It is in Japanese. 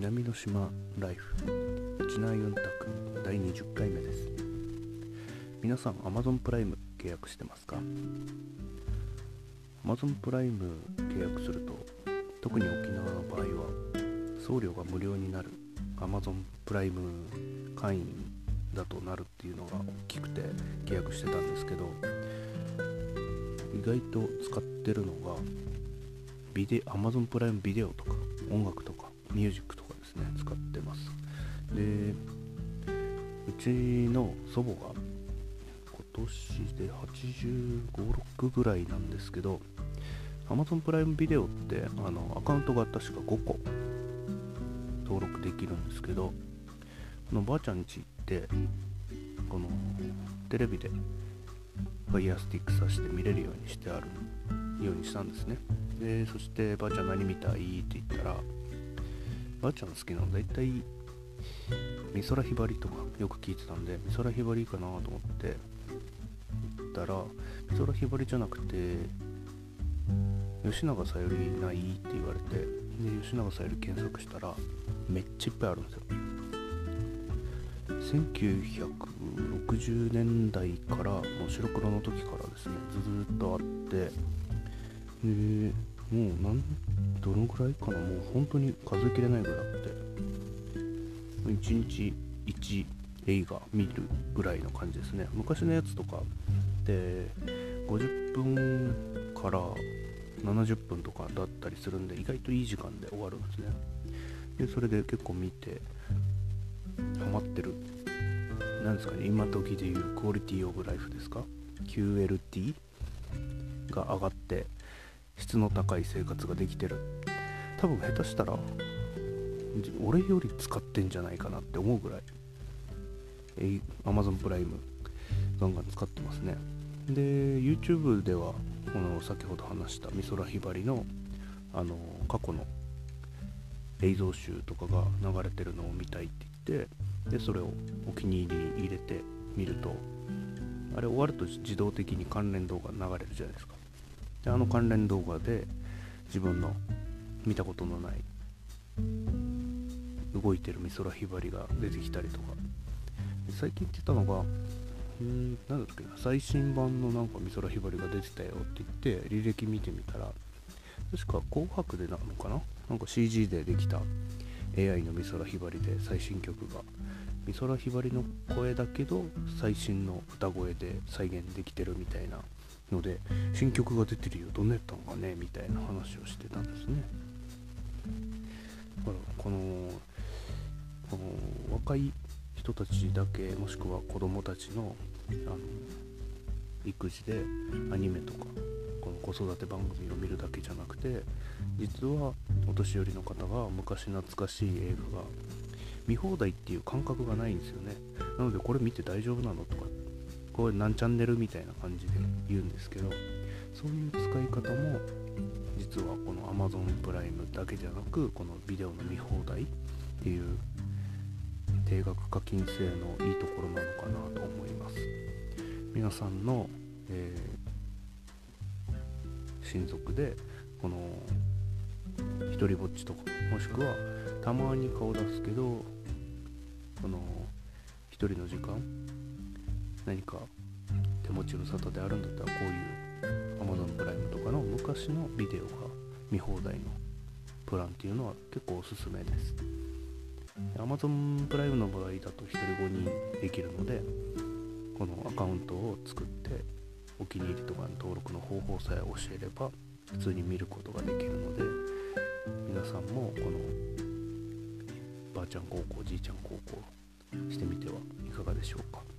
南の島ライフ。内内ユンタク第20回目です。皆さん Amazon プライム契約してますか？Amazon プライム契約すると特に沖縄の場合は送料が無料になる Amazon プライム会員だとなるっていうのが大きくて契約してたんですけど意外と使ってるのがビデ Amazon プライムビデオとか音楽とかミュージックとかですね使ってます。でうちの祖母が今年で856ぐらいなんですけど Amazon プライムビデオってあのアカウントが確か5個登録できるんですけどこのばあちゃん家行ってこのテレビでファイヤースティックさして見れるようにしてあるようにしたんですね。でそしてばあちゃん何見たい？って言ったらばあちゃん好きなの大体美空ひばりとかよく聞いてたんで美空ひばりかなと思って言ったら美空ひばりじゃなくて吉永小百合ないって言われてで吉永小百合検索したらめっちゃいっぱいあるんですよ。1960年代からもう白黒の時からですねずっとあってでもうなんどのぐらいかなもう本当に数えきれないぐらいあって1日1映画見るぐらいの感じですね。昔のやつとかで50分から70分とかだったりするんで意外といい時間で終わるんですね。でそれで結構見てハマってる。なんですかね今時でいうクオリティオブライフですか？QLT が上がって質の高い生活ができてる。多分下手したら俺より使ってんじゃないかなって思うぐらい、え Amazon プライムガンガン使ってますね。で YouTube ではこの先ほど話した美空ひばりのあの過去の映像集とかが流れてるのを見たいって言ってでそれをお気に入りに入れてみるとあれ終わると自動的に関連動画流れるじゃないですか。であの関連動画で自分の見たことのない動いてる美空ひばりが出てきたりとか。最近言ってたのがんなんだっけな最新版のなんか美空ひばりが出てたよって言って履歴見てみたら確か紅白でなのかな？なんか CG でできた AI の美空ひばりで最新曲が。美空ひばりの声だけど最新の歌声で再現できてるみたいなので新曲が出てるよどんなやったのかねみたいな話をしてたんですね。だからこのこの若い人たちだけもしくは子供たちのあの育児でアニメとかこの子育て番組を見るだけじゃなくて実はお年寄りの方が昔懐かしい映画が見放題っていう感覚がないんですよね。なのでこれ見て大丈夫なのとかこれ何チャンネルみたいな感じで言うんですけどそういう使い方も実はこの Amazon プライムだけじゃなくこのビデオの見放題っていう定額課金制のいいところなのかなと思います。皆さんの、えー、親族でこの一人ぼっちとかもしくはたまに顔出すけどこの一人の時間何か手持ち無沙汰であるんだったらこういう Amazon プライムとかの昔のビデオが見放題のプランっていうのは結構おすすめです。Amazon プライムの場合だと1人5人できるのでこのアカウントを作ってお気に入りとかの登録の方法さえ教えれば普通に見ることができるので皆さんもこのばあちゃん高校じいちゃん高校してみてはいかがでしょうか。